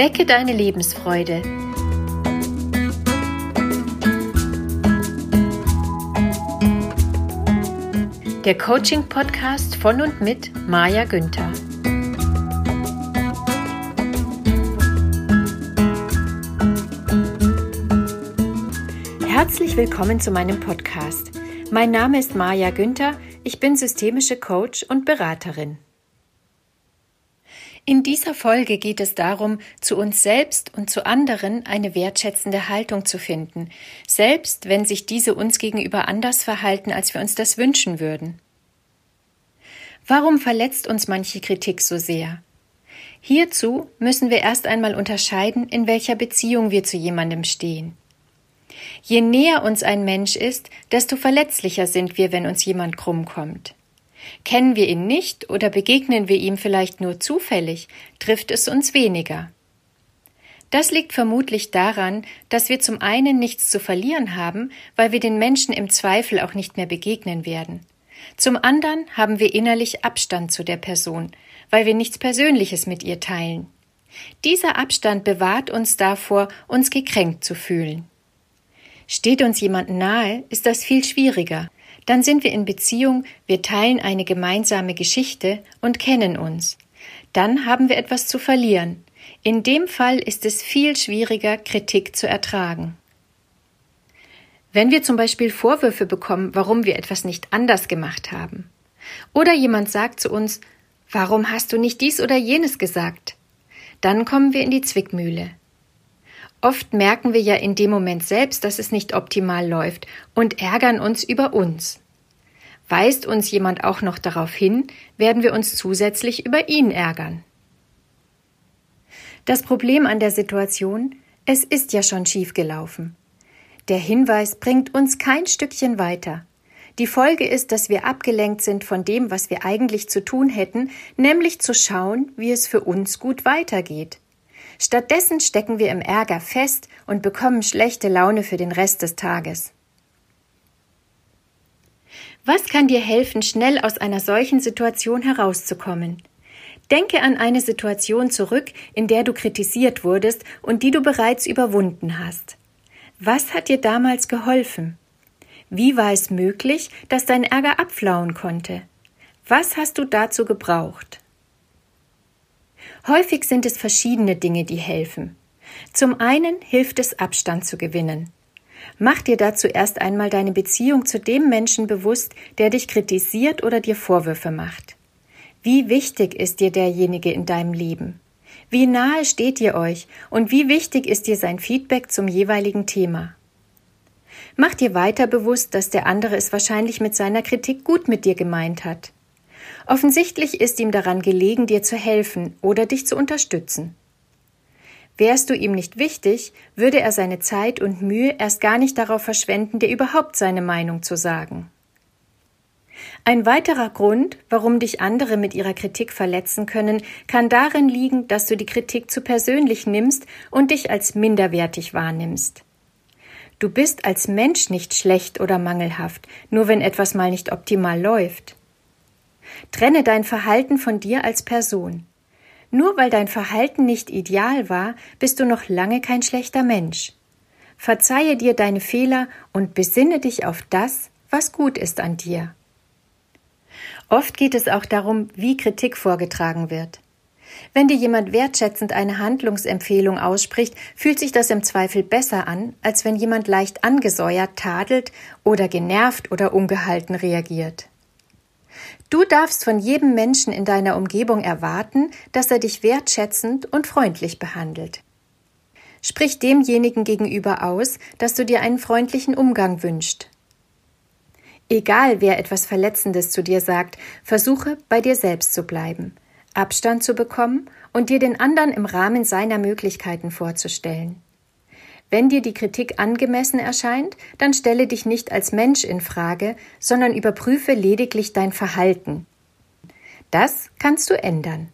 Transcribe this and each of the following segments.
Wecke deine Lebensfreude. Der Coaching-Podcast von und mit Maja Günther. Herzlich willkommen zu meinem Podcast. Mein Name ist Maja Günther, ich bin systemische Coach und Beraterin. In dieser Folge geht es darum, zu uns selbst und zu anderen eine wertschätzende Haltung zu finden, selbst wenn sich diese uns gegenüber anders verhalten, als wir uns das wünschen würden. Warum verletzt uns manche Kritik so sehr? Hierzu müssen wir erst einmal unterscheiden, in welcher Beziehung wir zu jemandem stehen. Je näher uns ein Mensch ist, desto verletzlicher sind wir, wenn uns jemand krumm kommt. Kennen wir ihn nicht oder begegnen wir ihm vielleicht nur zufällig, trifft es uns weniger. Das liegt vermutlich daran, dass wir zum einen nichts zu verlieren haben, weil wir den Menschen im Zweifel auch nicht mehr begegnen werden. Zum anderen haben wir innerlich Abstand zu der Person, weil wir nichts Persönliches mit ihr teilen. Dieser Abstand bewahrt uns davor, uns gekränkt zu fühlen. Steht uns jemand nahe, ist das viel schwieriger. Dann sind wir in Beziehung, wir teilen eine gemeinsame Geschichte und kennen uns. Dann haben wir etwas zu verlieren. In dem Fall ist es viel schwieriger, Kritik zu ertragen. Wenn wir zum Beispiel Vorwürfe bekommen, warum wir etwas nicht anders gemacht haben. Oder jemand sagt zu uns, warum hast du nicht dies oder jenes gesagt? Dann kommen wir in die Zwickmühle. Oft merken wir ja in dem Moment selbst, dass es nicht optimal läuft und ärgern uns über uns. Weist uns jemand auch noch darauf hin, werden wir uns zusätzlich über ihn ärgern. Das Problem an der Situation, es ist ja schon schief gelaufen. Der Hinweis bringt uns kein Stückchen weiter. Die Folge ist, dass wir abgelenkt sind von dem, was wir eigentlich zu tun hätten, nämlich zu schauen, wie es für uns gut weitergeht. Stattdessen stecken wir im Ärger fest und bekommen schlechte Laune für den Rest des Tages. Was kann dir helfen, schnell aus einer solchen Situation herauszukommen? Denke an eine Situation zurück, in der du kritisiert wurdest und die du bereits überwunden hast. Was hat dir damals geholfen? Wie war es möglich, dass dein Ärger abflauen konnte? Was hast du dazu gebraucht? Häufig sind es verschiedene Dinge, die helfen. Zum einen hilft es, Abstand zu gewinnen. Mach dir dazu erst einmal deine Beziehung zu dem Menschen bewusst, der dich kritisiert oder dir Vorwürfe macht. Wie wichtig ist dir derjenige in deinem Leben? Wie nahe steht ihr euch und wie wichtig ist dir sein Feedback zum jeweiligen Thema? Mach dir weiter bewusst, dass der andere es wahrscheinlich mit seiner Kritik gut mit dir gemeint hat. Offensichtlich ist ihm daran gelegen, dir zu helfen oder dich zu unterstützen. Wärst du ihm nicht wichtig, würde er seine Zeit und Mühe erst gar nicht darauf verschwenden, dir überhaupt seine Meinung zu sagen. Ein weiterer Grund, warum dich andere mit ihrer Kritik verletzen können, kann darin liegen, dass du die Kritik zu persönlich nimmst und dich als minderwertig wahrnimmst. Du bist als Mensch nicht schlecht oder mangelhaft, nur wenn etwas mal nicht optimal läuft. Trenne dein Verhalten von dir als Person. Nur weil dein Verhalten nicht ideal war, bist du noch lange kein schlechter Mensch. Verzeihe dir deine Fehler und besinne dich auf das, was gut ist an dir. Oft geht es auch darum, wie Kritik vorgetragen wird. Wenn dir jemand wertschätzend eine Handlungsempfehlung ausspricht, fühlt sich das im Zweifel besser an, als wenn jemand leicht angesäuert, tadelt oder genervt oder ungehalten reagiert. Du darfst von jedem Menschen in deiner Umgebung erwarten, dass er dich wertschätzend und freundlich behandelt. Sprich demjenigen gegenüber aus, dass du dir einen freundlichen Umgang wünschst. Egal wer etwas Verletzendes zu dir sagt, versuche bei dir selbst zu bleiben, Abstand zu bekommen und dir den anderen im Rahmen seiner Möglichkeiten vorzustellen. Wenn dir die Kritik angemessen erscheint, dann stelle dich nicht als Mensch in Frage, sondern überprüfe lediglich dein Verhalten. Das kannst du ändern.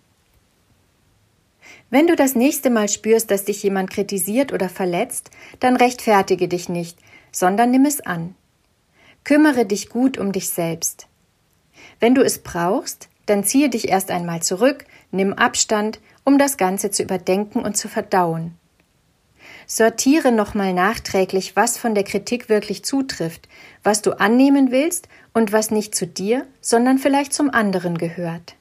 Wenn du das nächste Mal spürst, dass dich jemand kritisiert oder verletzt, dann rechtfertige dich nicht, sondern nimm es an. Kümmere dich gut um dich selbst. Wenn du es brauchst, dann ziehe dich erst einmal zurück, nimm Abstand, um das Ganze zu überdenken und zu verdauen. Sortiere nochmal nachträglich, was von der Kritik wirklich zutrifft, was du annehmen willst und was nicht zu dir, sondern vielleicht zum anderen gehört.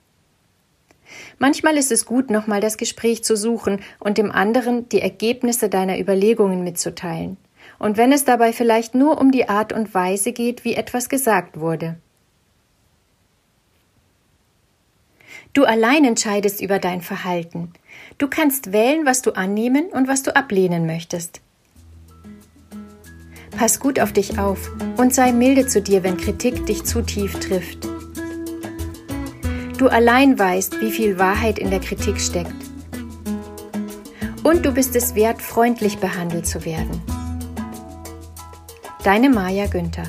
Manchmal ist es gut, nochmal das Gespräch zu suchen und dem anderen die Ergebnisse deiner Überlegungen mitzuteilen. Und wenn es dabei vielleicht nur um die Art und Weise geht, wie etwas gesagt wurde. Du allein entscheidest über dein Verhalten. Du kannst wählen, was du annehmen und was du ablehnen möchtest. Pass gut auf dich auf und sei milde zu dir, wenn Kritik dich zu tief trifft. Du allein weißt, wie viel Wahrheit in der Kritik steckt. Und du bist es wert, freundlich behandelt zu werden. Deine Maja Günther